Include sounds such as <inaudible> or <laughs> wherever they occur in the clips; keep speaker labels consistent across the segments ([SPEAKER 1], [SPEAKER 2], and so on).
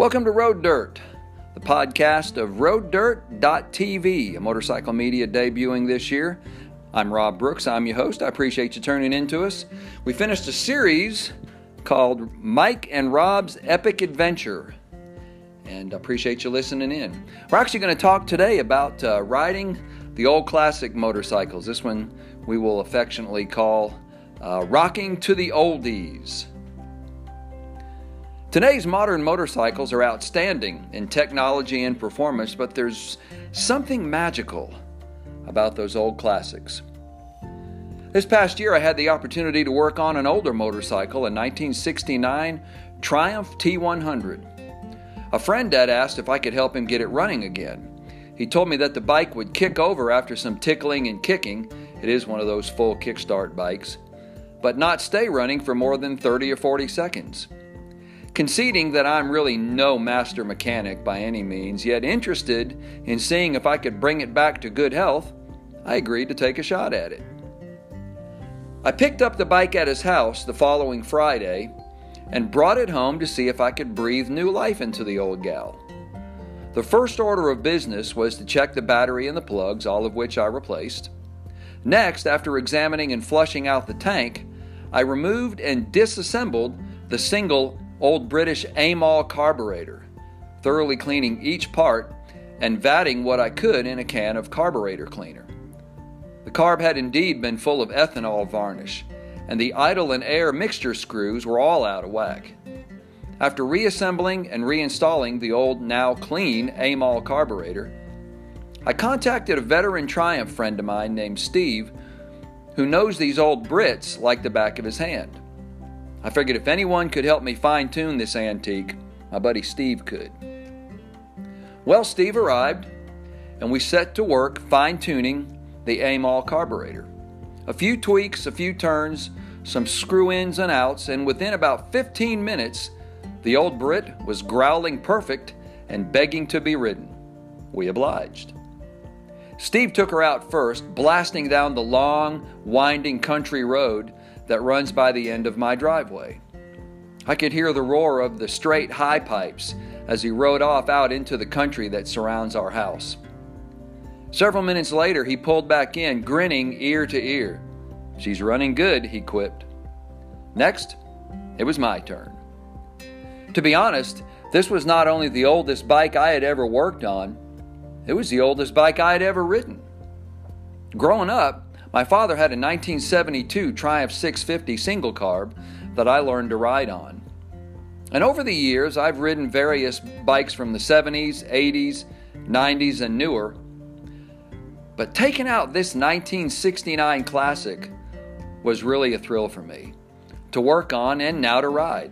[SPEAKER 1] Welcome to Road Dirt, the podcast of RoadDirt.tv, a motorcycle media debuting this year. I'm Rob Brooks. I'm your host. I appreciate you turning in to us. We finished a series called Mike and Rob's Epic Adventure, and I appreciate you listening in. We're actually going to talk today about uh, riding the old classic motorcycles. This one we will affectionately call uh, Rocking to the Oldies. Today's modern motorcycles are outstanding in technology and performance, but there's something magical about those old classics. This past year, I had the opportunity to work on an older motorcycle, a 1969 Triumph T100. A friend had asked if I could help him get it running again. He told me that the bike would kick over after some tickling and kicking. It is one of those full kickstart bikes, but not stay running for more than 30 or 40 seconds. Conceding that I'm really no master mechanic by any means, yet interested in seeing if I could bring it back to good health, I agreed to take a shot at it. I picked up the bike at his house the following Friday and brought it home to see if I could breathe new life into the old gal. The first order of business was to check the battery and the plugs, all of which I replaced. Next, after examining and flushing out the tank, I removed and disassembled the single old British Amal carburetor, thoroughly cleaning each part and vatting what I could in a can of carburetor cleaner. The carb had indeed been full of ethanol varnish, and the idle and air mixture screws were all out of whack. After reassembling and reinstalling the old, now clean Amal carburetor, I contacted a veteran Triumph friend of mine named Steve who knows these old Brits like the back of his hand. I figured if anyone could help me fine tune this antique, my buddy Steve could. Well, Steve arrived, and we set to work fine tuning the Amal carburetor. A few tweaks, a few turns, some screw ins and outs, and within about 15 minutes, the old Brit was growling perfect and begging to be ridden. We obliged. Steve took her out first, blasting down the long, winding country road that runs by the end of my driveway. I could hear the roar of the straight high pipes as he rode off out into the country that surrounds our house. Several minutes later, he pulled back in, grinning ear to ear. She's running good, he quipped. Next, it was my turn. To be honest, this was not only the oldest bike I had ever worked on, it was the oldest bike I had ever ridden. Growing up, my father had a 1972 Triumph 650 single carb that I learned to ride on. And over the years, I've ridden various bikes from the 70s, 80s, 90s, and newer. But taking out this 1969 classic was really a thrill for me to work on and now to ride.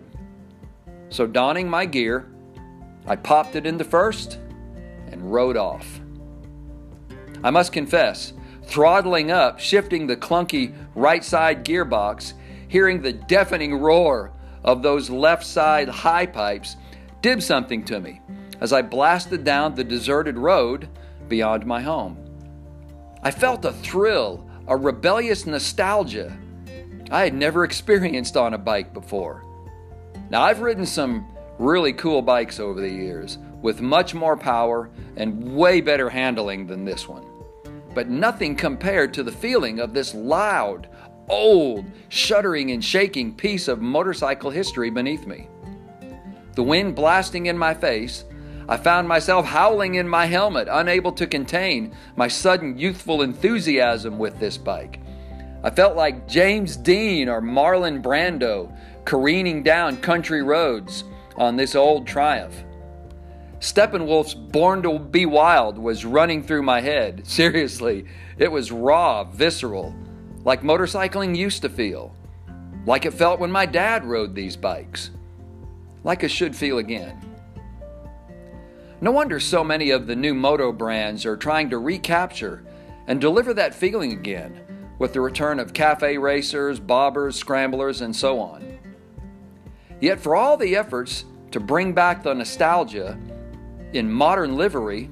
[SPEAKER 1] So, donning my gear, I popped it into first and rode off. I must confess, throttling up, shifting the clunky right side gearbox, hearing the deafening roar of those left side high pipes did something to me as I blasted down the deserted road beyond my home. I felt a thrill, a rebellious nostalgia I had never experienced on a bike before. Now, I've ridden some really cool bikes over the years with much more power and way better handling than this one but nothing compared to the feeling of this loud, old, shuddering, and shaking piece of motorcycle history beneath me. The wind blasting in my face, I found myself howling in my helmet, unable to contain my sudden youthful enthusiasm with this bike. I felt like James Dean or Marlon Brando careening down country roads on this old Triumph. Steppenwolf's Born to Be Wild was running through my head. <laughs> Seriously, it was raw, visceral, like motorcycling used to feel, like it felt when my dad rode these bikes, like it should feel again. No wonder so many of the new moto brands are trying to recapture and deliver that feeling again with the return of cafe racers, bobbers, scramblers, and so on. Yet, for all the efforts to bring back the nostalgia, in modern livery,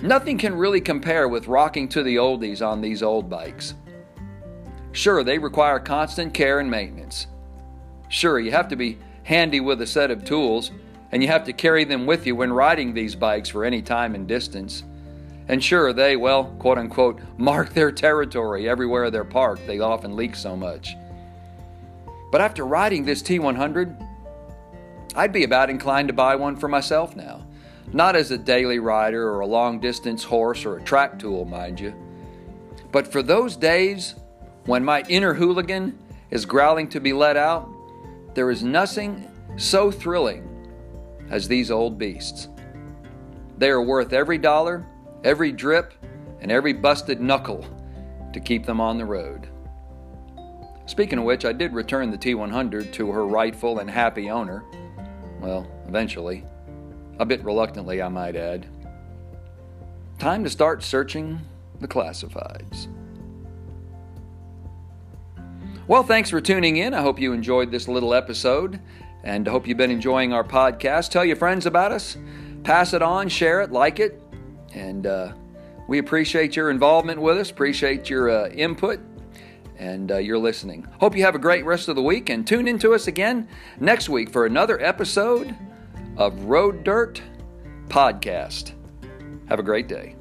[SPEAKER 1] nothing can really compare with rocking to the oldies on these old bikes. Sure, they require constant care and maintenance. Sure, you have to be handy with a set of tools and you have to carry them with you when riding these bikes for any time and distance. And sure, they, well, quote unquote, mark their territory everywhere they're parked. They often leak so much. But after riding this T100, I'd be about inclined to buy one for myself now. Not as a daily rider or a long distance horse or a track tool, mind you. But for those days when my inner hooligan is growling to be let out, there is nothing so thrilling as these old beasts. They are worth every dollar, every drip, and every busted knuckle to keep them on the road. Speaking of which, I did return the T100 to her rightful and happy owner. Well, eventually. A bit reluctantly, I might add. Time to start searching the classifieds. Well, thanks for tuning in. I hope you enjoyed this little episode and hope you've been enjoying our podcast. Tell your friends about us, pass it on, share it, like it, and uh, we appreciate your involvement with us, appreciate your uh, input and uh, your listening. Hope you have a great rest of the week and tune in to us again next week for another episode of Road Dirt Podcast. Have a great day.